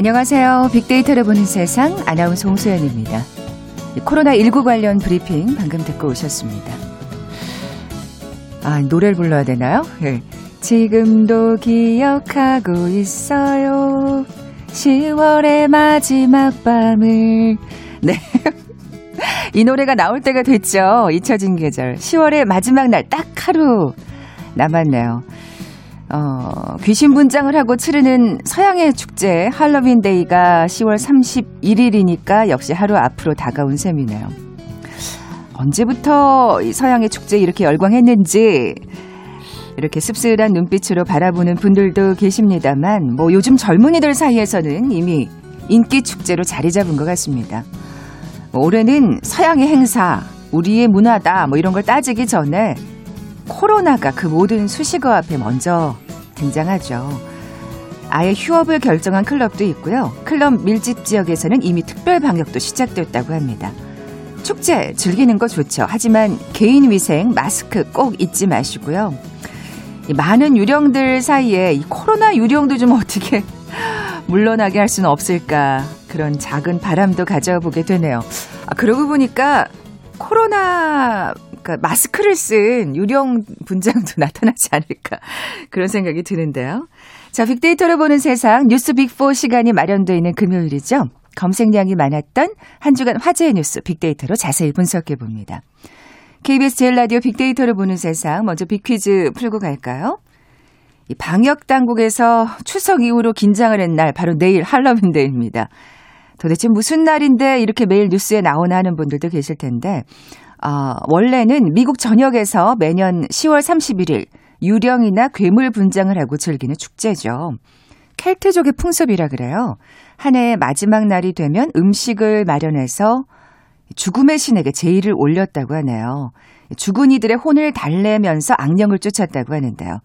안녕하세요. 빅데이터를 보는 세상 아나운서 홍소연입니다. 코로나19 관련 브리핑 방금 듣고 오셨습니다. 아, 노래를 불러야 되나요? 네. 지금도 기억하고 있어요. 10월의 마지막 밤을. 네. 이 노래가 나올 때가 됐죠. 잊혀진 계절. 10월의 마지막 날 딱 하루 남았네요. 어, 귀신 분장을 하고 치르는 서양의 축제 할로윈 데이가 10월 31일이니까 역시 하루 앞으로 다가온 셈이네요. 언제부터 서양의 축제 이렇게 열광했는지 이렇게 씁쓸한 눈빛으로 바라보는 분들도 계십니다만 뭐 요즘 젊은이들 사이에서는 이미 인기 축제로 자리 잡은 것 같습니다. 뭐 올해는 서양의 행사, 우리의 문화다 뭐 이런 걸 따지기 전에 코로나가 그 모든 수식어 앞에 먼저 등장하죠. 아예 휴업을 결정한 클럽도 있고요. 클럽 밀집 지역에서는 이미 특별 방역도 시작됐다고 합니다. 축제 즐기는 거 좋죠. 하지만 개인 위생 마스크 꼭 잊지 마시고요. 많은 유령들 사이에 이 코로나 유령도 좀 어떻게 물러나게 할 수는 없을까 그런 작은 바람도 가져보게 되네요. 아, 그러고 보니까 코로나 그러니까 마스크를 쓴 유령 분장도 나타나지 않을까 그런 생각이 드는데요. 자, 빅데이터를 보는 세상 뉴스 빅4 시간이 마련되어 있는 금요일이죠. 검색량이 많았던 한 주간 화제의 뉴스 빅데이터로 자세히 분석해 봅니다. KBS 제일 라디오 빅데이터를 보는 세상 먼저 빅퀴즈 풀고 갈까요? 이 방역 당국에서 추석 이후로 긴장을 한 날 바로 내일 할로윈데이입니다. 도대체 무슨 날인데 이렇게 매일 뉴스에 나오나 하는 분들도 계실 텐데 어, 원래는 미국 전역에서 매년 10월 31일 유령이나 괴물 분장을 하고 즐기는 축제죠. 켈트족의 풍습이라 그래요. 한 해의 마지막 날이 되면 음식을 마련해서 죽음의 신에게 제의를 올렸다고 하네요. 죽은 이들의 혼을 달래면서 악령을 쫓았다고 하는데요.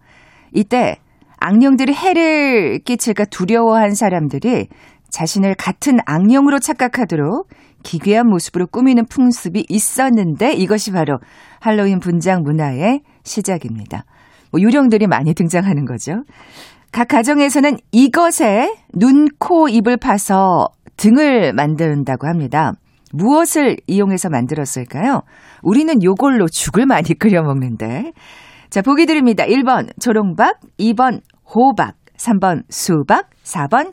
이때 악령들이 해를 끼칠까 두려워한 사람들이 자신을 같은 악령으로 착각하도록 기괴한 모습으로 꾸미는 풍습이 있었는데 이것이 바로 할로윈 분장 문화의 시작입니다. 뭐 유령들이 많이 등장하는 거죠. 각 가정에서는 이것에 눈, 코, 입을 파서 등을 만든다고 합니다. 무엇을 이용해서 만들었을까요? 우리는 요걸로 죽을 많이 끓여 먹는데. 자, 보기 드립니다. 1번 조롱박, 2번 호박, 3번 수박, 4번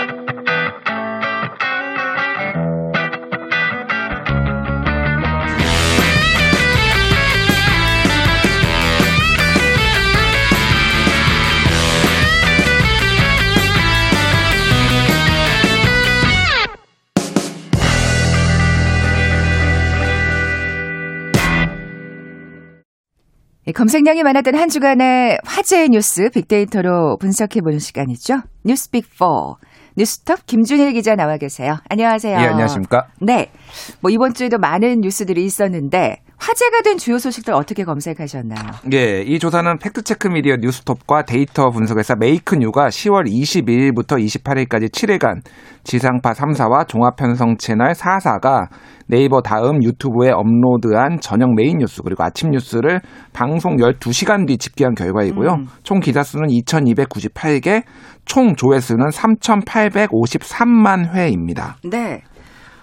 검색량이 많았던 한 주간의 화제의 뉴스 빅데이터로 분석해보는 시간이죠. 뉴스 빅4. 뉴스톱 김준일 기자 나와 계세요. 안녕하세요. 예, 안녕하십니까? 네. 뭐 이번 주에도 많은 뉴스들이 있었는데 화제가 된 주요 소식들 어떻게 검색하셨나요? 예, 이 조사는 팩트체크 미디어 뉴스톱과 데이터 분석회사 메이크뉴가 10월 22일부터 28일까지 7일간 지상파 3사와 종합편성 채널 4사가 네이버 다음 유튜브에 업로드한 저녁 메인 뉴스 그리고 아침 뉴스를 방송 12시간 뒤 집계한 결과이고요. 음. 총 기사 수는 2298개, 총 조회수는 3853만 회입니다. 네.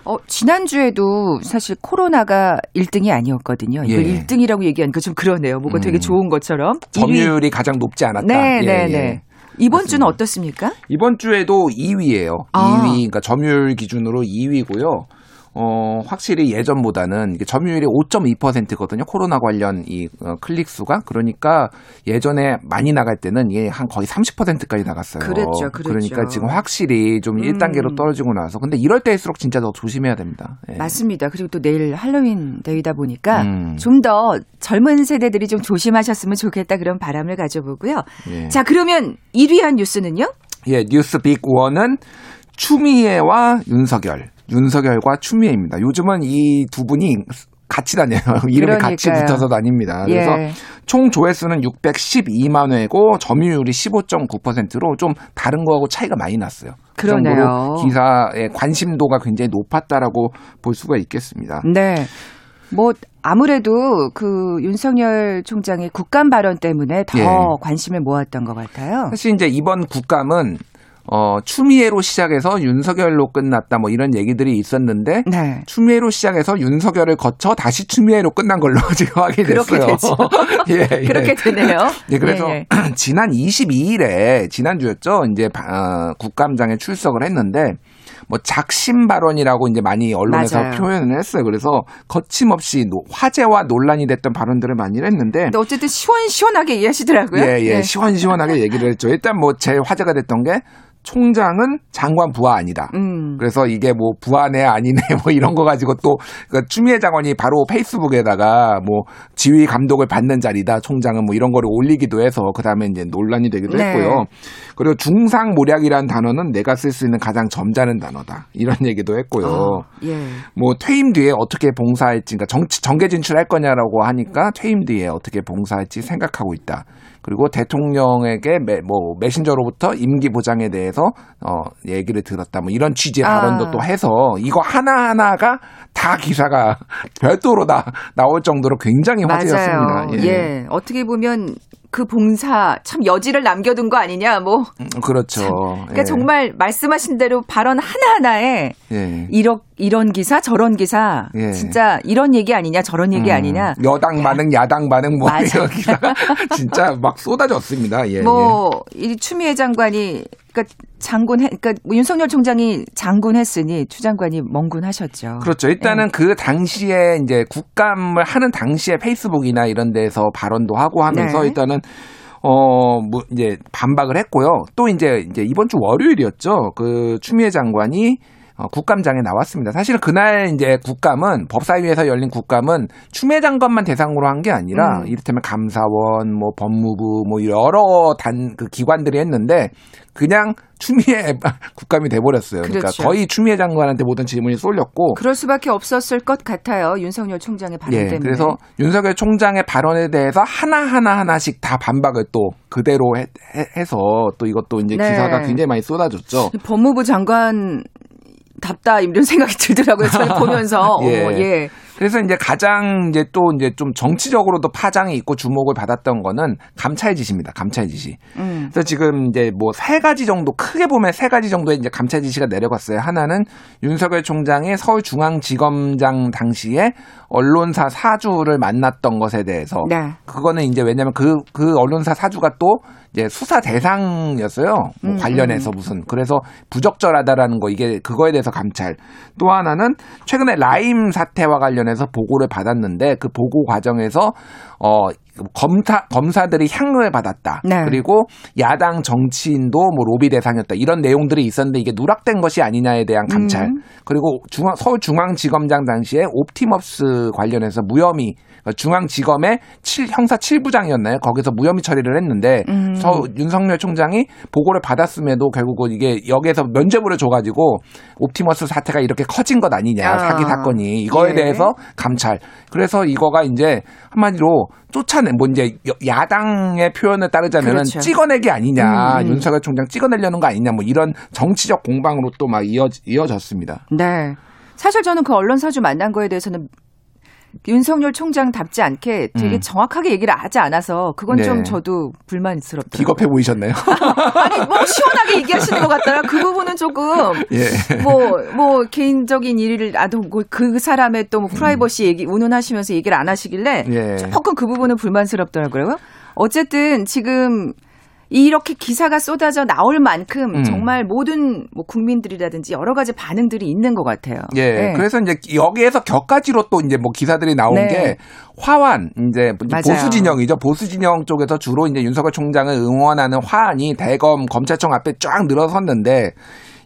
어, 지난주에도 사실 코로나가 1등이 아니었거든요. 이거 예. 1등이라고 얘기하니까 좀 그러네요. 뭐가 음. 되게 좋은 것처럼. 점유율이 1위. 가장 높지 않았다. 네, 예, 네, 네. 예. 이번 맞습니다. 주는 어떻습니까? 이번 주에도 2위예요. 아. 2위, 그러니까 점유율 기준으로 2위고요. 어, 확실히 예전보다는 이게 점유율이 5.2%거든요. 코로나 관련 이 어, 클릭 수가. 그러니까 예전에 많이 나갈 때는 이게 한 거의 30%까지 나갔어요. 그랬죠. 그랬죠. 그러니까 지금 확실히 좀 음. 1단계로 떨어지고 나서 근데 이럴 때일수록 진짜 더 조심해야 됩니다. 예. 맞습니다. 그리고 또 내일 할로윈 데이다 보니까 음. 좀더 젊은 세대들이 좀 조심하셨으면 좋겠다 그런 바람을 가져보고요. 예. 자, 그러면 1위 한 뉴스는요? 예, 뉴스 빅 원은 추미애와 윤석열 윤석열과 추미애입니다. 요즘은 이 두 분이 같이 다녀요. 이름이 같이 그러니까요. 붙어서 다닙니다. 그래서 예. 총 조회수는 612만 회고 점유율이 15.9%로 좀 다른 거하고 차이가 많이 났어요. 그 그러네요. 정도로 기사의 관심도가 굉장히 높았다라고 볼 수가 있겠습니다. 네. 뭐 아무래도 그 윤석열 총장의 국감 발언 때문에 더 예. 관심을 모았던 것 같아요. 사실 이제 이번 국감은 어, 추미애로 시작해서 윤석열로 끝났다 뭐 이런 얘기들이 있었는데 네. 추미애로 시작해서 윤석열을 거쳐 다시 추미애로 끝난 걸로 지금 확인됐어요. 그렇게 되죠. 예, 예. 그렇게 되네요. 예, 그래서 예, 예. 지난 22일에 지난주였죠. 이제 바- 어, 국감장에 출석을 했는데 뭐 작심 발언이라고 이제 많이 언론에서 맞아요. 표현을 했어요. 그래서 거침없이 노- 화제와 논란이 됐던 발언들을 많이 했는데 근데 어쨌든 시원시원하게 이해하시더라고요. 예, 예, 네. 시원시원하게 얘기를 했죠. 일단 뭐 제일 화제가 됐던 게 총장은 장관 부하 아니다. 음. 그래서 이게 뭐 부하네 아니네 뭐 이런 거 가지고 또그 추미애 장관이 바로 페이스북에다가 뭐 지휘 감독을 받는 자리다 총장은 뭐 이런 거를 올리기도 해서 그 다음에 이제 논란이 되기도 네. 했고요. 그리고 중상모략이라는 단어는 내가 쓸 수 있는 가장 점잖은 단어다 이런 얘기도 했고요. 어, 예. 뭐 퇴임 뒤에 어떻게 봉사할지, 그러니까 정치 정계 진출할 거냐라고 하니까 퇴임 뒤에 어떻게 봉사할지 생각하고 있다. 그리고 대통령에게 매, 뭐 메신저로부터 임기 보장에 대해서 어 얘기를 들었다. 뭐 이런 취지의 아. 발언도 또 해서 이거 하나 하나가 다 기사가 별도로 다 나올 정도로 굉장히 화제였습니다. 맞아요. 예. 어떻게 보면 그 봉사 참 여지를 남겨둔 거 아니냐. 뭐 음, 그렇죠. 그러니까 예. 정말 말씀하신 대로 발언 하나 하나에 예. 이런 이런 기사 저런 기사 예. 진짜 이런 얘기 아니냐 저런 얘기 음, 아니냐 여당 반응, 야당 반응 뭐. 이런 기사가 진짜 막 쏟아졌습니다. 예, 예. 뭐이 추미애 장관이 그러니까 장군 해 그러니까 뭐 윤석열 총장이 장군 했으니 추 장관이 멍군 하셨죠. 그렇죠. 일단은 그 당시에 이제 국감을 하는 당시에 페이스북이나 이런 데서 발언도 하고 하면서 네. 일단은 어, 뭐, 이제 반박을 했고요. 또 이제, 이제 이번 주 월요일이었죠. 그 추미애 장관이 어, 국감장에 나왔습니다. 사실 그날 이제 국감은 법사위에서 열린 국감은 추미애 장관만 대상으로 한 게 아니라 음. 이를테면 감사원, 뭐 법무부, 뭐 여러 단 그 기관들이 했는데 그냥 추미애 국감이 돼버렸어요. 그러니까 그렇죠. 거의 추미애 장관한테 모든 질문이 쏠렸고 그럴 수밖에 없었을 것 같아요. 윤석열 총장의 발언 예, 때문에. 그래서 윤석열 총장의 발언에 대해서 하나 하나 하나씩 다 반박을 또 그대로 해, 서또 이것도 이제 네. 기사가 굉장히 많이 쏟아졌죠. 법무부 장관 답다 이런 생각이 들더라고요. 저는 보면서 예. 어, 예. 그래서 이제 가장 이제 또 이제 좀 정치적으로도 파장이 있고 주목을 받았던 거는 감찰 지시입니다. 감찰 지시. 음. 그래서 지금 이제 뭐 세 가지 정도 크게 보면 세 가지 정도의 이제 감찰 지시가 내려갔어요. 하나는 윤석열 총장이 서울중앙지검장 당시에 언론사 사주를 만났던 것에 대해서 네. 그거는 이제 왜냐면 그, 그 언론사 사주가 또 이제 수사 대상이었어요. 뭐 음, 관련해서 무슨. 그래서 부적절하다라는 거 이게 그거에 대해서 감찰. 또 하나는 최근에 라임 사태와 관련 해서 보고를 받았는데 그 보고 과정에서 어, 검사, 검사들이 향을 받았다. 네. 그리고 야당 정치인도 뭐 로비 대상이었다. 이런 내용들이 있었는데 이게 누락된 것이 아니냐에 대한 감찰. 음. 그리고 중앙, 서울중앙지검장 당시에 옵티머스 관련해서 무혐의 그러니까 중앙지검의 7, 형사 7부장이었나요? 거기서 무혐의 처리를 했는데 음. 서 윤석열 총장이 보고를 받았음에도 결국은 이게 여기에서 면죄부를 줘가지고 옵티머스 사태가 이렇게 커진 것 아니냐 아. 사기 사건이 이거에 예. 대해서 감찰. 그래서 이거가 이제 한마디로 쫓아내 뭐 이제 여- 야당의 표현을 따르자면은 그렇죠. 찍어내기 아니냐 음, 음. 윤석열 총장 찍어내려는 거 아니냐 뭐 이런 정치적 공방으로 또 막 이어 이어졌습니다. 네. 사실 저는 그 언론 사주 만난 거에 대해서는 윤석열 총장답지 않게 되게 음. 정확하게 얘기를 하지 않아서 그건 좀 네. 저도 불만스럽더라고요. 기겁해 보이셨나요? 아니 뭐 시원하게 얘기하시는 것 같더라. 그 부분은 조금 예. 뭐, 뭐, 개인적인 일을, 아도 그 사람의 또 뭐 프라이버시 얘기, 운운하시면서 얘기를 안 하시길래 예. 조금 그 부분은 불만스럽더라고요. 어쨌든 지금 이렇게 기사가 쏟아져 나올 만큼 음. 정말 모든 뭐 국민들이라든지 여러 가지 반응들이 있는 것 같아요. 예. 네. 그래서 이제 여기에서 격가지로 또 이제 뭐 기사들이 나온 네. 게 화환 이제 맞아요. 보수 진영이죠. 보수 진영 쪽에서 주로 이제 윤석열 총장을 응원하는 화환이 대검 검찰청 앞에 쫙 늘어섰는데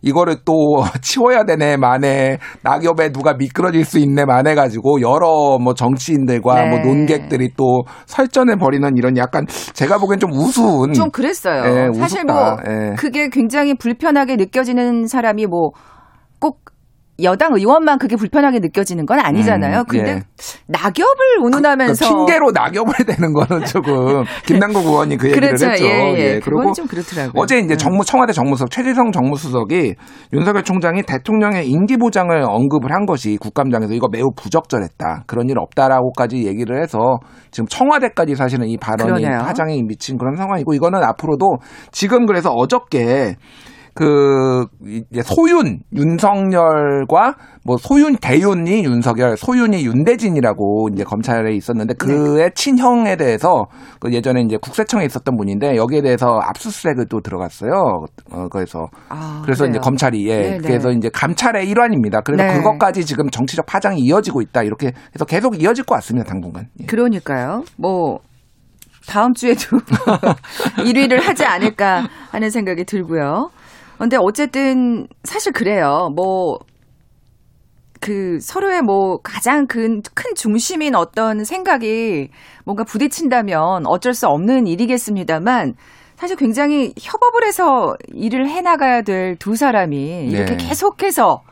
이거를 또 치워야 되네 만에 낙엽에 누가 미끄러질 수 있네 만해 가지고 여러 뭐 정치인들과 네. 뭐 논객들이 또 설전을 벌이는 이런 약간 제가 보기엔 좀 우스운 좀 그랬어요. 예, 사실 우습다. 뭐 예. 그게 굉장히 불편하게 느껴지는 사람이 뭐 꼭 여당 의원만 그게 불편하게 느껴지는 건 아니잖아요. 음, 근데 예. 낙엽을 운운하면서 그 핑계로 낙엽을 대는 거는 조금 김남국 의원이 그 얘기를 그렇죠. 했죠. 예, 예. 그리고 그건 좀 그렇더라고요. 어제 이제 음. 정무 청와대 정무수석 최재성 정무수석이 윤석열 총장이 대통령의 임기 보장을 언급을 한 것이 국감장에서 이거 매우 부적절했다. 그런 일 없다라고까지 얘기를 해서 지금 청와대까지 사실은 이 발언이. 파장이 미친 그런 상황이고 이거는 앞으로도 지금 그래서 어저께 그 이제 소윤 윤석열과 뭐 소윤 대윤이 윤석열, 소윤이 윤대진이라고 이제 검찰에 있었는데 그의 친형에 대해서 그 예전에 이제 국세청에 있었던 분인데 여기에 대해서 압수수색을 또 들어갔어요. 어 그래서 아, 그래서 이제 그래요. 검찰이 예 네네. 그래서 이제 감찰의 일환입니다. 그래서 네. 그것까지 지금 정치적 파장이 이어지고 있다 이렇게 해서 계속 이어질 것 같습니다 당분간. 예. 그러니까요. 뭐 다음 주에도 1위를 하지 않을까 하는 생각이 들고요. 근데 어쨌든 사실 그래요. 뭐그 서로의 뭐 가장 큰, 큰 중심인 어떤 생각이 뭔가 부딪힌다면 어쩔 수 없는 일이겠습니다만 사실 굉장히 협업을 해서 일을 해나가야 될 두 사람이 이렇게 네. 계속해서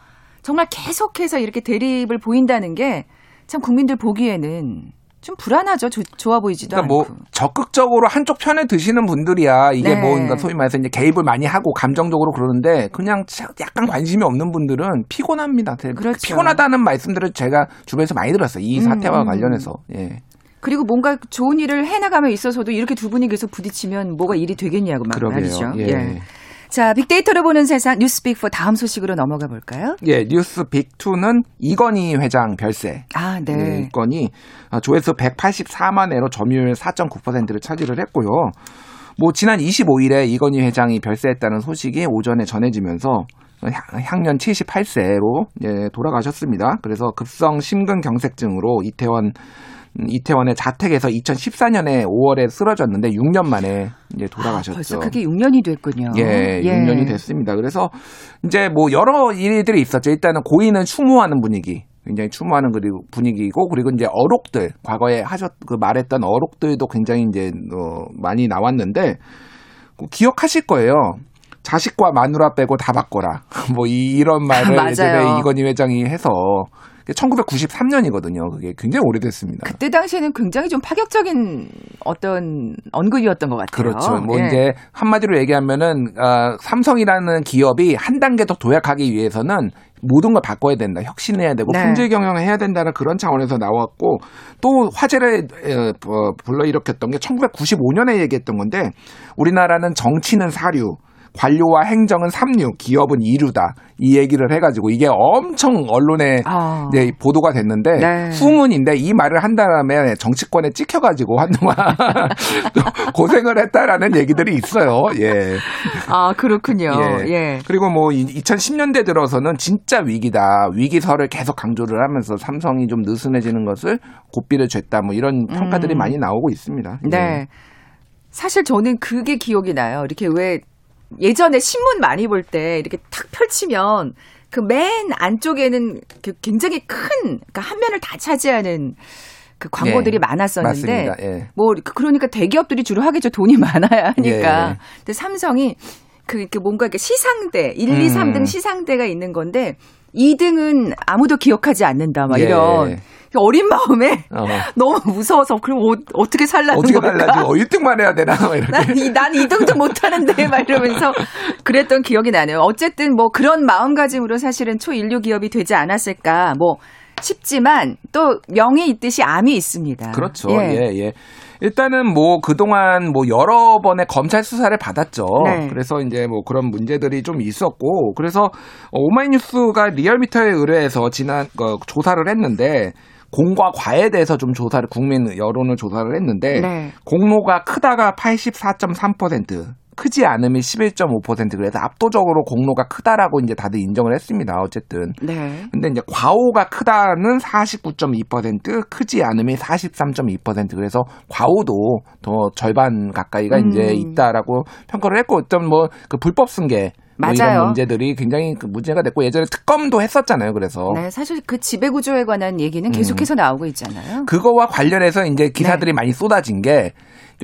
정말 계속해서 이렇게 대립을 보인다는 게 참 국민들 보기에는 좀 불안하죠. 조- 좋아 보이지도 그러니까 뭐 않고. 적극적으로 한쪽 편을 드시는 분들이야 이게 네. 뭐 그러니까 소위 말해서 이제 개입을 많이 하고 감정적으로 그러는데 그냥 차- 약간 관심이 없는 분들은 피곤합니다. 그렇죠. 피곤하다는 말씀들을 제가 주변에서 많이 들었어요. 이 음, 사태와 음. 관련해서. 예. 그리고 뭔가 좋은 일을 해나감에 있어서도 이렇게 두 분이 계속 부딪히면 뭐가 일이 되겠냐고 말- 그러게요. 말이죠. 예. 자, 빅데이터를 보는 세상 뉴스 빅4 다음 소식으로 넘어가 볼까요? 예, 뉴스 빅2는 이건희 회장 별세. 아, 네. 네, 이 건이 아, 조회수 184만 회로 점유율 4.9%를 차지를 했고요. 뭐 지난 25일에 이건희 회장이 별세했다는 소식이 오전에 전해지면서 향- 향년 78세로 예, 돌아가셨습니다. 그래서 급성 심근경색증으로 이태원 음, 이태원의 자택에서 2014년에 5월에 쓰러졌는데 6년 만에 이제 돌아가셨죠. 아, 벌써 그게 6년이 됐군요. 예, 6년이 됐습니다. 그래서 이제 뭐 여러 일들이 있었죠. 일단은 고인은 추모하는 분위기. 굉장히 추모하는 그리고 분위기고 그리고 이제 어록들 과거에 하셨 그 말했던 어록들도 굉장히 이제 어 많이 나왔는데 그 기억하실 거예요. 자식과 마누라 빼고 다 바꿔라. 뭐 이, 이런 말을. 예전에 이건희 회장이 해서 1993년이거든요. 그게 굉장히 오래됐습니다. 그때 당시에는 굉장히 좀 파격적인 어떤 언급이었던 것 같아요. 그렇죠. 뭐 예. 이제 한마디로 얘기하면은 어, 삼성이라는 기업이 한 단계 더 도약하기 위해서는 모든 걸 바꿔야 된다. 혁신해야 되고 네. 품질 경영을 해야 된다는 그런 차원에서 나왔고 또 화제를 어, 어, 불러일으켰던 게 1995년에 얘기했던 건데 우리나라는 정치는 사류 관료와 행정은 삼류, 기업은 이류다. 이 얘기를 해가지고 이게 엄청 언론에 아. 이제 보도가 됐는데 네. 후문인데 이 말을 한 다음에 정치권에 찍혀가지고 한동안 또 고생을 했다라는 얘기들이 있어요. 예. 아, 그렇군요. 예. 예. 그리고 뭐 2010년대 들어서는 진짜 위기다. 위기설을 계속 강조를 하면서 삼성이 좀 느슨해지는 것을 고삐를 줬다. 뭐 이런 평가들이 음. 많이 나오고 있습니다. 네. 예. 사실 저는 그게 기억이 나요. 이렇게 왜 예전에 신문 많이 볼 때 이렇게 탁 펼치면 그 맨 안쪽에는 그 굉장히 큰, 그러니까 한 면을 다 차지하는 그 광고들이 예, 많았었는데 맞습니다. 예. 뭐 그러니까 대기업들이 주로 하겠죠. 돈이 많아야 하니까. 예. 근데 삼성이 그 이렇게 뭔가 이렇게 시상대 1, 2, 3등 음. 시상대가 있는 건데 2등은 아무도 기억하지 않는다. 막 예. 이런 어린 마음에 어. 너무 무서워서 그럼 어, 어떻게 살라는 어떻게 걸까? 달라지고 어, 1등만 해야 되나? 난, 이, 난 2등도 못하는데 막 이러면서 그랬던 기억이 나네요. 어쨌든 뭐 그런 마음가짐으로 사실은 초인류 기업이 되지 않았을까 뭐 싶지만 또 명이 있듯이 암이 있습니다. 그렇죠. 예, 예. 일단은 뭐 그동안 뭐 여러 번의 검찰 수사를 받았죠. 네. 그래서 이제 뭐 그런 문제들이 좀 있었고 그래서 어, 오마이뉴스가 리얼미터에 의뢰해서 지난 어, 조사를 했는데 공과 과에 대해서 좀 조사를 국민 여론을 조사를 했는데 네. 공로가 크다가 84.3% 크지 않음이 11.5% 그래서 압도적으로 공로가 크다라고 이제 다들 인정을 했습니다. 어쨌든 네. 근데 이제 과오가 크다는 49.2%, 크지 않음이 43.2% 그래서 과오도 더 절반 가까이가 음. 이제 있다라고 평가를 했고 어떤 뭐 그 불법 승계 뭐 맞아요. 이런 문제들이 굉장히 그 문제가 됐고 예전에 특검도 했었잖아요. 그래서 네, 사실 그 지배 구조에 관한 얘기는 계속해서 나오고 있잖아요. 그거와 관련해서 이제 기사들이 네. 많이 쏟아진 게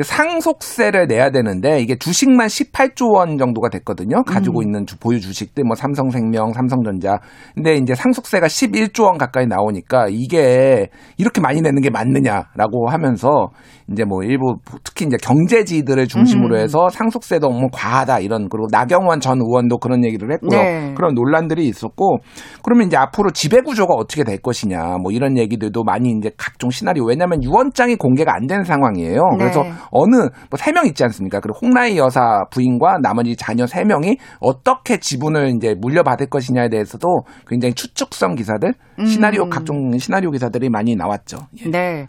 상속세를 내야 되는데 이게 주식만 18조 원 정도가 됐거든요. 가지고 있는 주, 보유 주식들 뭐 삼성생명, 삼성전자. 근데 이제 상속세가 11조 원 가까이 나오니까 이게 이렇게 많이 내는 게 맞느냐라고 하면서 이제 뭐 일부 특히 이제 경제지들을 중심으로 해서 상속세도 너무 과하다 이런 그리고 나경원 전 의원도 그런 얘기를 했고요. 네. 그런 논란들이 있었고 그러면 이제 앞으로 지배 구조가 어떻게 될 것이냐 뭐 이런 얘기들도 많이 이제 각종 시나리오 왜냐하면 유언장이 공개가 안 된 상황이에요. 네. 그래서 어느 뭐 세 명 있지 않습니까? 그리고 홍라희 여사 부인과 나머지 자녀 세 명이 어떻게 지분을 이제 물려받을 것이냐에 대해서도 굉장히 추측성 기사들, 시나리오 음. 각종 시나리오 기사들이 많이 나왔죠. 예. 네.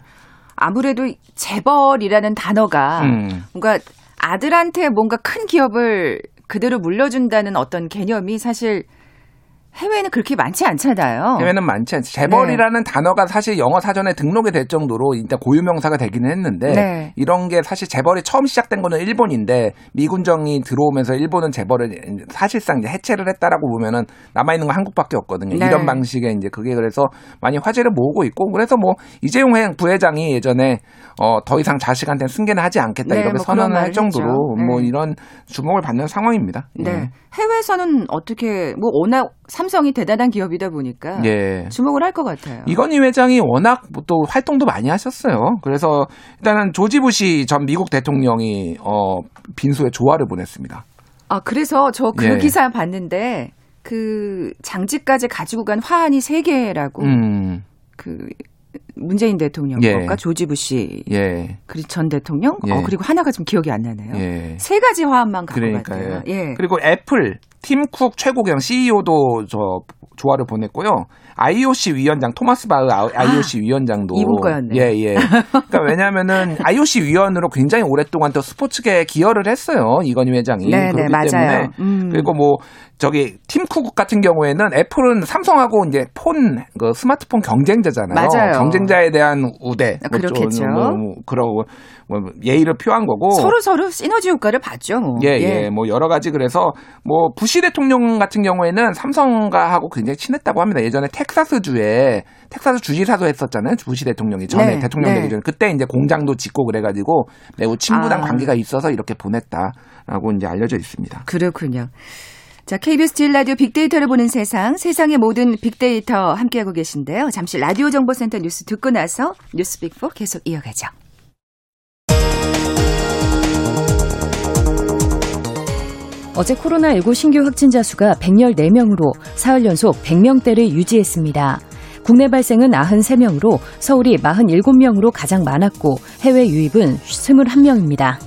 아무래도 재벌이라는 단어가 음. 뭔가 아들한테 뭔가 큰 기업을 그대로 물려준다는 어떤 개념이 사실 해외에는 그렇게 많지 않잖아요. 해외는 많지 않죠. 재벌이라는 단어가 사실 영어 사전에 등록이 될 정도로 일단 고유명사가 되기는 했는데 네. 이런 게 사실 재벌이 처음 시작된 거는 일본인데 미군정이 들어오면서 일본은 재벌을 사실상 이제 해체를 했다라고 보면은 남아 있는 건 한국밖에 없거든요. 네. 이런 방식의 이제 그게 그래서 많이 화제를 모으고 있고 그래서 뭐 이재용 회- 부회장이 예전에 어 더 이상 자식한테 승계는 하지 않겠다 네, 이렇게 뭐 선언을 할 정도로 했죠. 뭐 네. 이런 주목을 받는 상황입니다. 네. 해외에서는 어떻게 뭐 워낙 삼성이 대단한 기업이다 보니까 예. 예. 주목을 할 것 같아요. 이건희 회장이 워낙 뭐또 활동도 많이 하셨어요. 그래서 일단은 조지 부시 전 미국 대통령이 어 빈소에 조화를 보냈습니다. 아 그래서 저그 예. 기사 봤는데 그 장지까지 가지고 간 화환이 세 개라고 음, 그 문재인 대통령 예. 것과 조지 부시 예, 그리고 전 대통령 예. 어 그리고 하나가 좀 기억이 안 나네요. 예. 세 가지 갖고 그러니까요. 갔대요. 예. 그리고 애플 팀쿡 최고경 CEO도 저 조화를 보냈고요. IOC 위원장 토마스 바흐 아- IOC 위원장도 이분 거였네. 예, 예. 그러니까 왜냐면은 IOC 위원으로 굉장히 오랫동안 또 스포츠계에 기여를 했어요. 이건희 회장이. 네, 네, 그렇기 맞아요. 때문에 음. 그리고 뭐 저기 팀쿡 같은 경우에는 애플은 삼성하고 이제 폰 그 스마트폰 경쟁자잖아요. 맞아요. 경쟁자에 대한 우대. 아, 뭐좀 그렇겠죠. 뭐, 뭐 그러고 뭐 예의를 표한 거고. 서로 서로 시너지 효과를 봤죠. 뭐. 예, 예, 뭐 여러 가지 그래서 뭐 부시 대통령 같은 경우에는 삼성과 하고 굉장히 친했다고 합니다. 예전에 텍 사스주에 텍사스 주지사도 했었잖아요. 부시 대통령이 전에 네, 대통령 네. 되기 전에 그때 이제 공장도 짓고 그래가지고 매우 친분한 아. 관계가 있어서 이렇게 보냈다라고 이제 알려져 있습니다. 그렇군요. 자, KBS 질 라디오 빅데이터를 보는 세상, 세상의 모든 빅데이터 함께하고 계신데요. 잠시 라디오 정보센터 뉴스 듣고 나서 뉴스 빅4 계속 이어가죠. 어제 코로나19 신규 확진자 수가 114명으로 사흘 연속 100명대를 유지했습니다. 국내 발생은 93명으로 서울이 47명으로 가장 많았고 해외 유입은 21명입니다.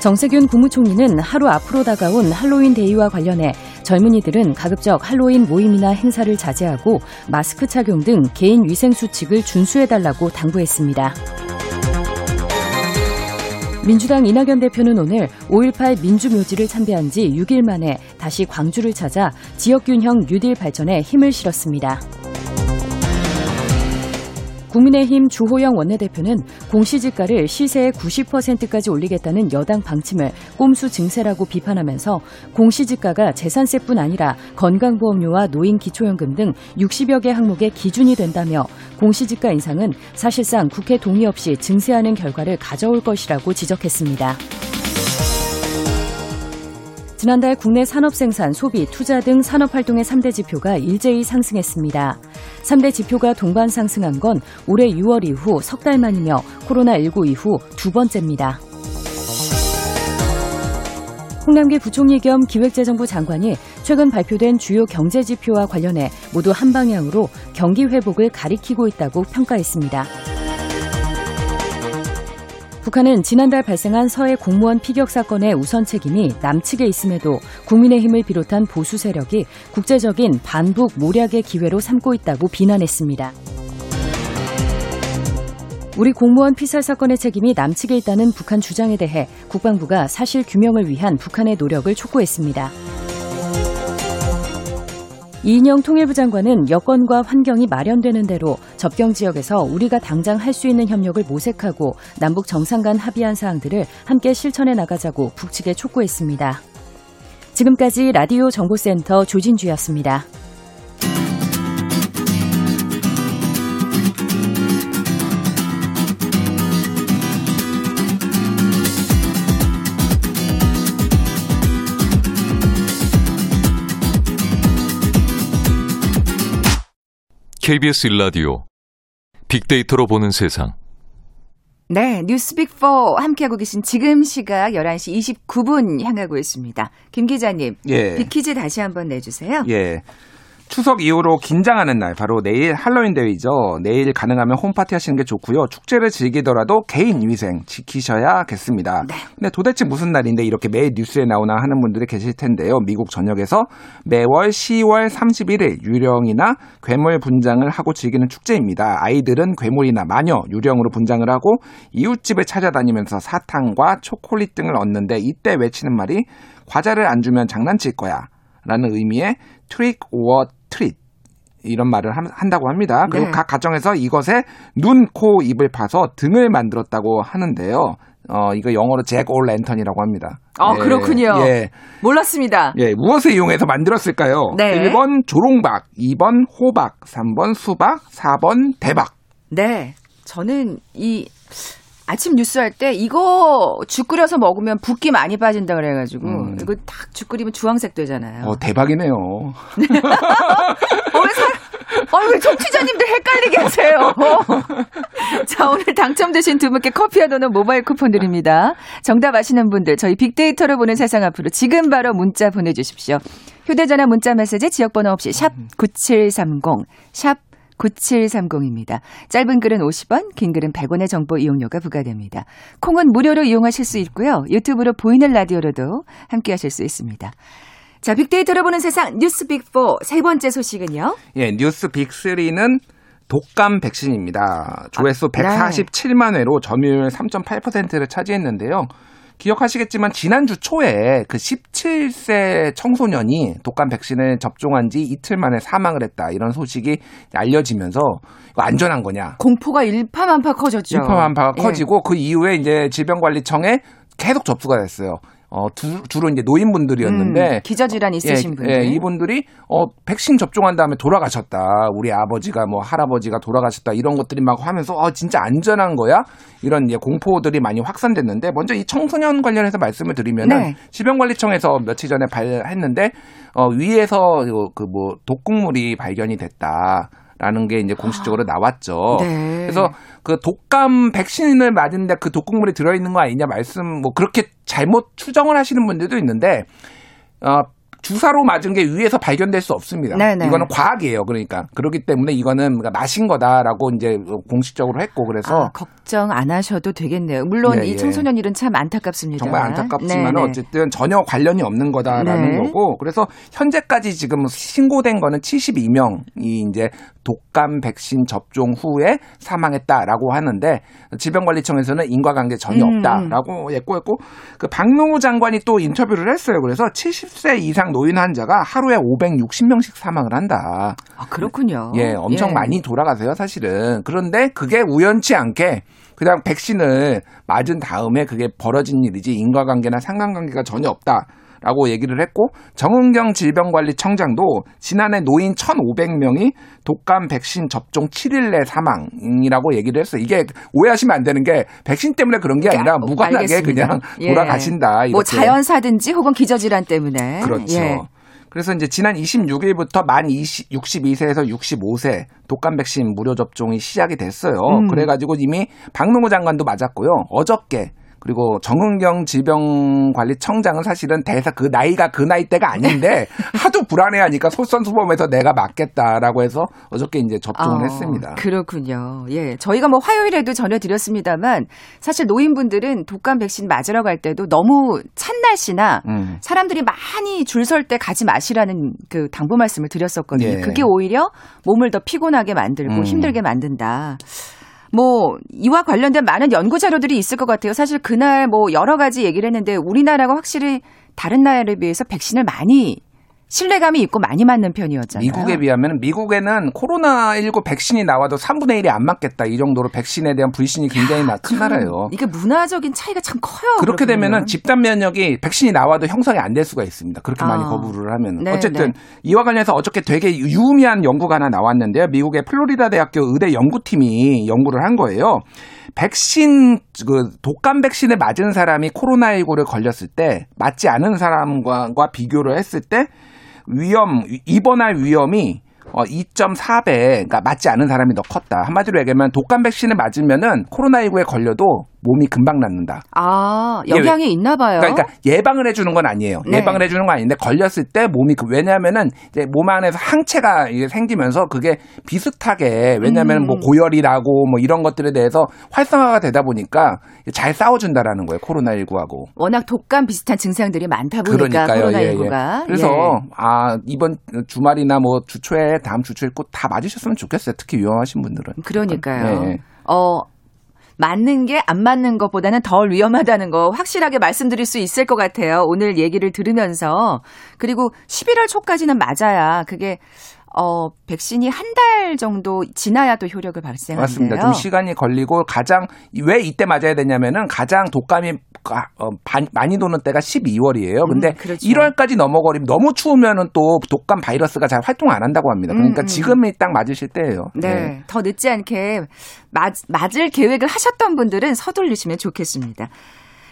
정세균 국무총리는 하루 앞으로 다가온 할로윈 데이와 관련해 젊은이들은 가급적 할로윈 모임이나 행사를 자제하고 마스크 착용 등 개인 위생 수칙을 준수해달라고 당부했습니다. 민주당 이낙연 대표는 오늘 5.18 민주묘지를 참배한 지 6일 만에 다시 광주를 찾아 지역균형 뉴딜 발전에 힘을 실었습니다. 국민의힘 주호영 원내대표는 공시지가를 시세의 90%까지 올리겠다는 여당 방침을 꼼수 증세라고 비판하면서 공시지가가 재산세뿐 아니라 건강보험료와 노인기초연금 등 60여 개 항목의 기준이 된다며 공시지가 인상은 사실상 국회 동의 없이 증세하는 결과를 가져올 것이라고 지적했습니다. 지난달 국내 산업 생산, 소비, 투자 등 산업 활동의 3대 지표가 일제히 상승했습니다. 3대 지표가 동반 상승한 건 올해 6월 이후 석 달 만이며 코로나19 이후 두 번째입니다. 홍남기 부총리 겸 기획재정부 장관이 최근 발표된 주요 경제 지표와 관련해 모두 한 방향으로 경기 회복을 가리키고 있다고 평가했습니다. 북한은 지난달 발생한 서해 공무원 피격 사건의 우선 책임이 남측에 있음에도 국민의힘을 비롯한 보수 세력이 국제적인 반북 모략의 기회로 삼고 있다고 비난했습니다. 우리 공무원 피살 사건의 책임이 남측에 있다는 북한 주장에 대해 국방부가 사실 규명을 위한 북한의 노력을 촉구했습니다. 이인영 통일부 장관은 여건과 환경이 마련되는 대로 접경 지역에서 우리가 당장 할 수 있는 협력을 모색하고 남북 정상 간 합의한 사항들을 함께 실천해 나가자고 북측에 촉구했습니다. 지금까지 라디오 정보센터 조진주였습니다. KBS 일라디오 빅데이터로 보는 세상. 네, 뉴스빅4 함께하고 계신 지금 시각 11시 29분 향하고 있습니다. 김 기자님, 예. 빅퀴즈 다시 한번 내주세요. 예. 추석 이후로 긴장하는 날 바로 내일 할로윈 데이죠. 내일 가능하면 홈파티 하시는 게 좋고요. 축제를 즐기더라도 개인 위생 지키셔야겠습니다. 네. 근데 도대체 무슨 날인데 이렇게 매일 뉴스에 나오나 하는 분들이 계실 텐데요. 미국 전역에서 매월 10월 31일 유령이나 괴물 분장을 하고 즐기는 축제입니다. 아이들은 괴물이나 마녀, 유령으로 분장을 하고 이웃집을 찾아다니면서 사탕과 초콜릿 등을 얻는데 이때 외치는 말이 과자를 안 주면 장난칠 거야. 라는 의미의 trick or treat 이런 말을 함- 한다고 합니다. 그리고 네. 각 가정에서 이것에 눈, 코, 입을 파서 등을 만들었다고 하는데요. 어, 이거 영어로 jack-o'-lantern이라고 합니다. 어, 그렇군요. 예. 몰랐습니다. 예, 무엇을 이용해서 만들었을까요? 네. 1번 조롱박, 2번 호박, 3번 수박, 4번 대박. 네, 저는 이 아침 뉴스 할 때 이거 죽 끓여서 먹으면 붓기 많이 빠진다 그래가지고 음. 이거 딱죽 끓이면 주황색 되잖아요. 어, 대박이네요. 어, 왜 사, 어, 왜 청취자님들 헷갈리게 하세요? 자, 오늘 당첨되신 두 분께 커피와 도넛 모바일 쿠폰 드립니다. 정답 아시는 분들, 저희 빅데이터로 보는 세상 앞으로 지금 바로 문자 보내주십시오. 휴대전화 문자 메시지 지역번호 없이 샵 9730, 샵 9730입니다. 짧은 글은 50원, 긴 글은 100원의 정보 이용료가 부과됩니다. 콩은 무료로 이용하실 수 있고요. 유튜브로 보이는 라디오로도 함께 하실 수 있습니다. 자, 빅데이터로 보는 세상 뉴스 빅4 세 번째 소식은요. 예, 뉴스 빅3는 독감 백신입니다. 조회수 아, 네. 147만 회로 점유율 3.8%를 차지했는데요. 기억하시겠지만 지난주 초에 그 17세 청소년이 독감 백신을 접종한 지 이틀 만에 사망을 했다. 이런 소식이 알려지면서 안전한 거냐? 공포가 일파만파 커졌죠. 일파만파가 예. 커지고 그 이후에 이제 질병관리청에 계속 접수가 됐어요. 어, 두- 주로 이제 노인분들이었는데 음, 기저질환 있으신 예, 분들. 예, 이분들이 어 백신 접종한 다음에 돌아가셨다. 우리 아버지가 뭐 할아버지가 돌아가셨다. 이런 것들이 막 하면서 어 진짜 안전한 거야? 이런 이제 공포들이 많이 확산됐는데 먼저 이 청소년 관련해서 말씀을 드리면은 네. 질병관리청에서 며칠 전에 발했는데 어 위에서 그뭐 독극물이 발견이 됐다. 라는 게 이제 공식적으로 나왔죠. 네. 그래서 그 독감 백신을 맞은데 그 독극물이 들어있는 거 아니냐 말씀 뭐 그렇게 잘못 추정을 하시는 분들도 있는데 어 주사로 맞은 게 위에서 발견될 수 없습니다. 네네. 이거는 과학이에요. 그러니까 그렇기 때문에 이거는 그러니까 마신 거다라고 이제 공식적으로 했고 그래서 아, 걱정 안 하셔도 되겠네요. 물론 예, 이 예. 청소년 일은 참 안타깝습니다. 정말 안타깝지만 네네. 어쨌든 전혀 관련이 없는 거다라는 네. 거고 그래서 현재까지 지금 신고된 거는 72명이 이제 독감 백신 접종 후에 사망했다라고 하는데 질병관리청에서는 인과관계 전혀 음, 없다라고 예고했고 그 박능우 장관이 또 인터뷰를 했어요. 그래서 70세 이상 노인 환자가 하루에 560명씩 사망을 한다. 아, 그렇군요. 예, 엄청 많이 돌아가세요, 사실은. 그런데 그게 우연치 않게 그냥 백신을 맞은 다음에 그게 벌어진 일이지 인과관계나 상관관계가 전혀 없다. 라고 얘기를 했고 정은경 질병관리청장도 지난해 노인 1,500명이 독감 백신 접종 7일 내 사망이라고 얘기를 했어요. 이게 오해하시면 안 되는 게 백신 때문에 그런 게 아니라 아, 무관하게 알겠습니다. 그냥 예. 돌아가신다. 뭐 이렇게. 자연사든지 혹은 기저질환 때문에. 그렇죠. 예. 그래서 이제 지난 26일부터 만 20, 62세에서 65세 독감 백신 무료 접종이 시작이 됐어요. 음. 그래가지고 이미 박능호 장관도 맞았고요. 어저께 그리고 정은경 질병관리청장은 사실은 대사 그 나이가 그 나이대가 아닌데 하도 불안해하니까 솔선수범해서 내가 맞겠다라고 해서 어저께 이제 접종을 아, 했습니다. 그렇군요. 예. 저희가 뭐 화요일에도 전해드렸습니다만 사실 노인분들은 독감 백신 맞으러 갈 때도 너무 찬 날씨나 음. 사람들이 많이 줄 설 때 가지 마시라는 그 당부 말씀을 드렸었거든요. 예. 그게 오히려 몸을 더 피곤하게 만들고 음. 힘들게 만든다. 뭐 이와 관련된 많은 연구 자료들이 있을 것 같아요. 사실 그날 뭐 여러 가지 얘기를 했는데 우리나라가 확실히 다른 나라에 비해서 백신을 많이 신뢰감이 있고 많이 맞는 편이었잖아요. 미국에 비하면 미국에는 코로나19 백신이 나와도 3분의 1이 안 맞겠다. 이 정도로 백신에 대한 불신이 굉장히 나- 큰 나라예요. 이게 문화적인 차이가 참 커요. 그렇게 되면은. 집단 면역이 백신이 나와도 형성이 안 될 수가 있습니다. 그렇게 많이 아. 거부를 하면. 네, 어쨌든 네. 이와 관련해서 어저께 되게 유의미한 연구가 하나 나왔는데요. 미국의 플로리다 대학교 의대 연구팀이 연구를 한 거예요. 백신 그 독감 백신을 맞은 사람이 코로나19를 걸렸을 때 맞지 않은 사람과 비교를 했을 때 위험 입원할 위험이 어, 2.4배, 그러니까 맞지 않은 사람이 더 컸다. 한마디로 얘기하면 독감 백신을 맞으면은 코로나19에 걸려도 몸이 금방 낫는다. 아, 영향이 있나 봐요. 그러니까, 그러니까 예방을 해주는 건 아니에요. 네. 예방을 해주는 건 아닌데 걸렸을 때 몸이 그 왜냐하면은 이제 몸 안에서 항체가 이게 생기면서 그게 비슷하게 왜냐하면 뭐 음. 고열이라고 뭐 이런 것들에 대해서 활성화가 되다 보니까 잘 싸워준다라는 거예요. 코로나 19하고. 워낙 독감 비슷한 증상들이 많다 보니까 그러니까요. 예, 코로나 19가. 예. 그래서 아 이번 주말이나 뭐 주초에 다음 주초에 꼭 다 맞으셨으면 좋겠어요. 특히 위험하신 분들은. 그러니까요. 네. 어, 맞는 게 안 맞는 것보다는 덜 위험하다는 거 확실하게 말씀드릴 수 있을 것 같아요. 오늘 얘기를 들으면서. 그리고 11월 초까지는 맞아야 그게 어, 백신이 한 달 정도 지나야 또 효력을 발생한대요. 맞습니다. 좀 시간이 걸리고 가장 왜 이때 맞아야 되냐면은 가장 독감이 가- 어, 반- 많이 도는 때가 12월이에요. 근데 음, 그렇죠. 1월까지 넘어버리면 너무 추우면은 또 독감 바이러스가 잘 활동 안 한다고 합니다. 그러니까 음, 음. 지금이 딱 맞으실 때예요. 네. 더 늦지 않게 맞, 맞을 계획을 하셨던 분들은 서둘르시면 좋겠습니다.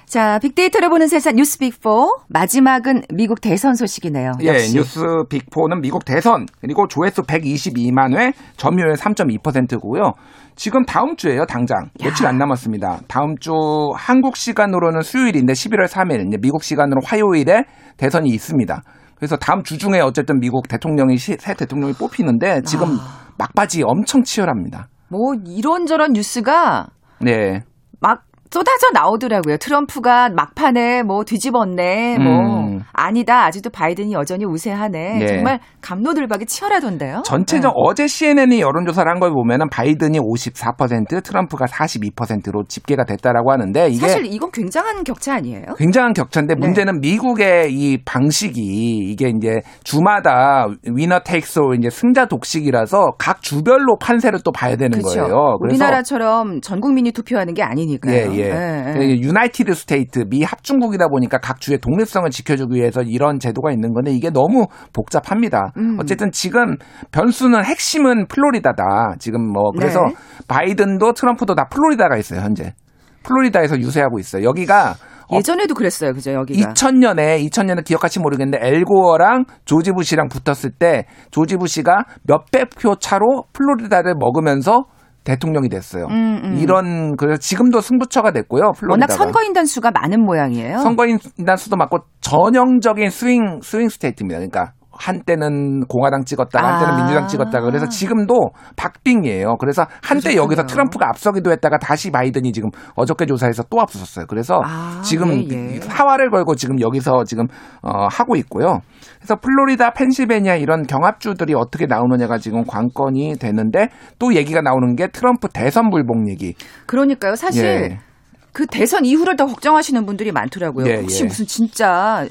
자, 빅데이터를 보는 세상 뉴스 빅4 마지막은 미국 대선 소식이네요. 예, 역시. 뉴스 빅4는 미국 대선 그리고 조회수 122만 회, 점유율 3.2%고요. 지금 다음 주에요, 당장. 며칠 안 남았습니다. 다음 주 한국 시간으로는 수요일인데 11월 3일, 이제 미국 시간으로 화요일에 대선이 있습니다. 그래서 다음 주 중에 어쨌든 미국 대통령이 시- 새 대통령이 뽑히는데 지금 아. 막바지 엄청 치열합니다. 뭐 이런저런 뉴스가 네. 막 쏟아져 나오더라고요. 트럼프가 막판에 뭐 뒤집었네, 뭐 음. 아니다. 아직도 바이든이 여전히 우세하네. 네. 정말 감로들박이 치열하던데요. 전체적 네. 어제 CNN이 여론조사를 한 걸 보면은 바이든이 54%, 트럼프가 42%로 집계가 됐다라고 하는데 이게 사실 이건 굉장한 격차 아니에요? 굉장한 격차인데 네. 문제는 미국의 이 방식이 이게 이제 주마다 위너 테이크스 이제 승자 독식이라서 각 주별로 판세를 또 봐야 되는 그렇죠. 거예요. 그래서 우리나라처럼 전 국민이 투표하는 게 아니니까요. 예, 예. United State 미 합중국이다 보니까 각 주의 독립성을 지켜주기 위해서 이런 제도가 있는 건데 이게 너무 복잡합니다. 음. 어쨌든 지금 변수는 핵심은 플로리다다. 지금 뭐 그래서 네. 바이든도 트럼프도 다 플로리다가 있어요 현재. 플로리다에서 유세하고 있어요. 여기가 어, 예전에도 그랬어요, 그죠 여기가. 2000년에 2000년에 기억할지 모르겠는데 앨 고어랑 조지 부시랑 붙었을 때 조지 부시가 몇백 표 차로 플로리다를 먹으면서 대통령이 됐어요. 음, 음. 이런 그래서 지금도 승부처가 됐고요. 플로리다가. 워낙 선거인단 수가 많은 모양이에요. 선거인단 수도 많고 전형적인 swing swing state입니다. 그러니까 한때는 공화당 찍었다가 한때는 아. 민주당 찍었다가 그래서 지금도 박빙이에요. 그래서 한때 그렇군요. 여기서 트럼프가 앞서기도 했다가 다시 바이든이 지금 어저께 조사에서 또 앞섰어요. 그래서 아, 지금 예, 예. 사활을 걸고 지금 여기서 지금 어, 하고 있고요. 그래서 플로리다, 펜실베니아 이런 경합주들이 어떻게 나오느냐가 지금 관건이 되는데 또 얘기가 나오는 게 트럼프 대선 불복 얘기. 그러니까요. 사실 예. 그 대선 이후를 더 걱정하시는 분들이 많더라고요. 예, 혹시 예. 무슨 진짜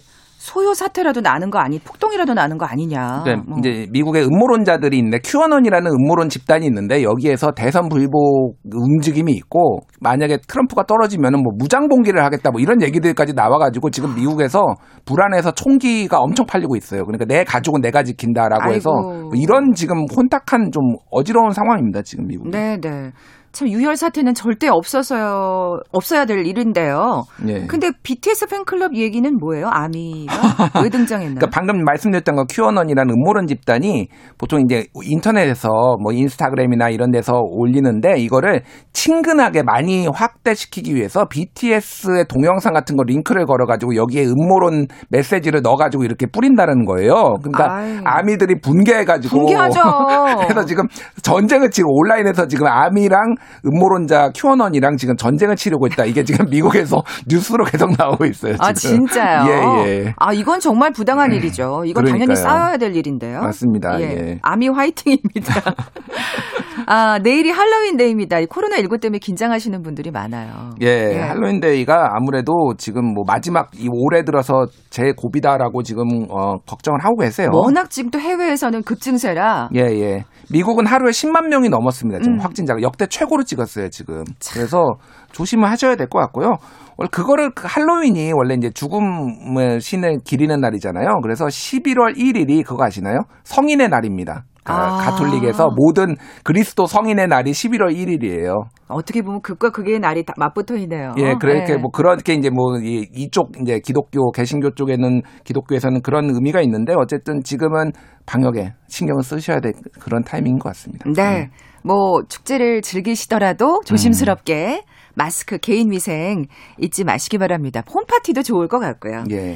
소요 사태라도 나는 거 아니, 폭동이라도 나는 거 아니냐. 네, 뭐. 이제 미국의 음모론자들이 있는데 큐어넌이라는 음모론 집단이 있는데 여기에서 대선 불복 움직임이 있고 만약에 트럼프가 떨어지면은 뭐 무장봉기를 하겠다 뭐 이런 얘기들까지 나와가지고 지금 미국에서 불안해서 총기가 엄청 팔리고 있어요. 그러니까 내 가족은 내가 지킨다라고 해서 아이고. 뭐 이런 지금 혼탁한 좀 어지러운 상황입니다. 지금 미국. 네, 네. 참 유혈 사태는 절대 없어서요 없어야 될 일인데요. 예. 근데 BTS 팬클럽 얘기는 뭐예요? 아미가 왜 등장했나요? 그러니까 방금 말씀드렸던 거 QAnon이라는 음모론 집단이 보통 이제 인터넷에서 뭐 인스타그램이나 이런 데서 올리는데 이거를 친근하게 많이 확대시키기 위해서 BTS의 동영상 같은 거 링크를 걸어가지고 여기에 음모론 메시지를 넣어가지고 이렇게 뿌린다는 거예요. 그러니까 아이. 아미들이 분개해가지고 분개하죠. 그래서 지금 전쟁을 지금 온라인에서 지금 아미랑 음모론자 큐어넌이랑 지금 전쟁을 치르고 있다. 이게 지금 미국에서 뉴스로 계속 나오고 있어요. 아 지금. 진짜요? 예, 예. 아 이건 정말 부당한 일이죠. 이건 당연히 그러니까요. 싸워야 될 일인데요. 맞습니다. 예. 아미 화이팅입니다. 아 내일이 할로윈데이입니다. 코로나 19 때문에 긴장하시는 분들이 많아요. 예, 예. 할로윈데이가 아무래도 지금 뭐 마지막 이 올해 들어서 제 고비다라고 지금 어, 걱정을 하고 계세요. 워낙 지금 또 해외에서는 급증세라 예, 예. 미국은 하루에 10만 명이 넘었습니다. 지금 음. 확진자가 역대 최고로 찍었어요, 지금. 그래서 조심을 하셔야 될 것 같고요. 원래 그거를 그 할로윈이 원래 이제 죽음의 신을 기리는 날이잖아요. 그래서 11월 1일이 그거 아시나요? 성인의 날입니다. 아. 가톨릭에서 모든 그리스도 성인의 날이 11월 1일이에요. 어떻게 보면 극과 극의 날이 다 맞붙어 있네요. 예, 그렇게 예. 뭐 그렇게 이제 뭐 이- 이쪽 이제 기독교 개신교 쪽에는 기독교에서는 그런 의미가 있는데 어쨌든 지금은 방역에 신경을 쓰셔야 될 그런 타이밍인 것 같습니다. 네. 뭐 축제를 즐기시더라도 조심스럽게 음. 마스크 개인 위생 잊지 마시기 바랍니다. 홈파티도 좋을 것 같고요. 예.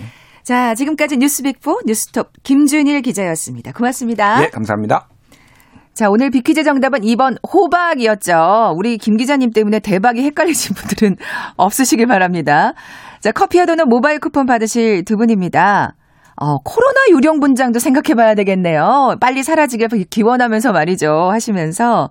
자, 지금까지 뉴스빅포 뉴스톱 김준일 기자였습니다. 고맙습니다. 예, 감사합니다. 자, 오늘 비퀴즈 정답은 2번 호박이었죠. 우리 김 기자님 때문에 대박이 헷갈리신 분들은 없으시길 바랍니다. 자, 커피와 도넛 모바일 쿠폰 받으실 두 분입니다. 어, 코로나 유령 분장도 생각해 봐야 되겠네요. 빨리 사라지길 기원하면서 말이죠. 하시면서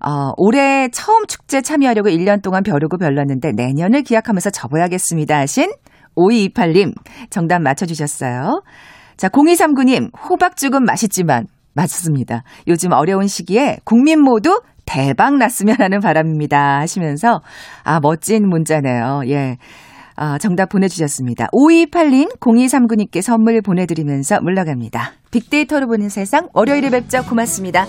어, 올해 처음 축제 참여하려고 1년 동안 벼르고 별렀는데 내년을 기약하면서 접어야겠습니다. 하신 5228님 정답 맞춰주셨어요. 자, 0239님 호박죽은 맛있지만 맞습니다. 요즘 어려운 시기에 국민 모두 대박 났으면 하는 바람입니다. 하시면서 아 멋진 문자네요. 예. 아, 정답 보내주셨습니다. 5282님, 0239님께 선물 보내드리면서 물러갑니다. 빅데이터로 보는 세상, 월요일에 뵙죠. 고맙습니다.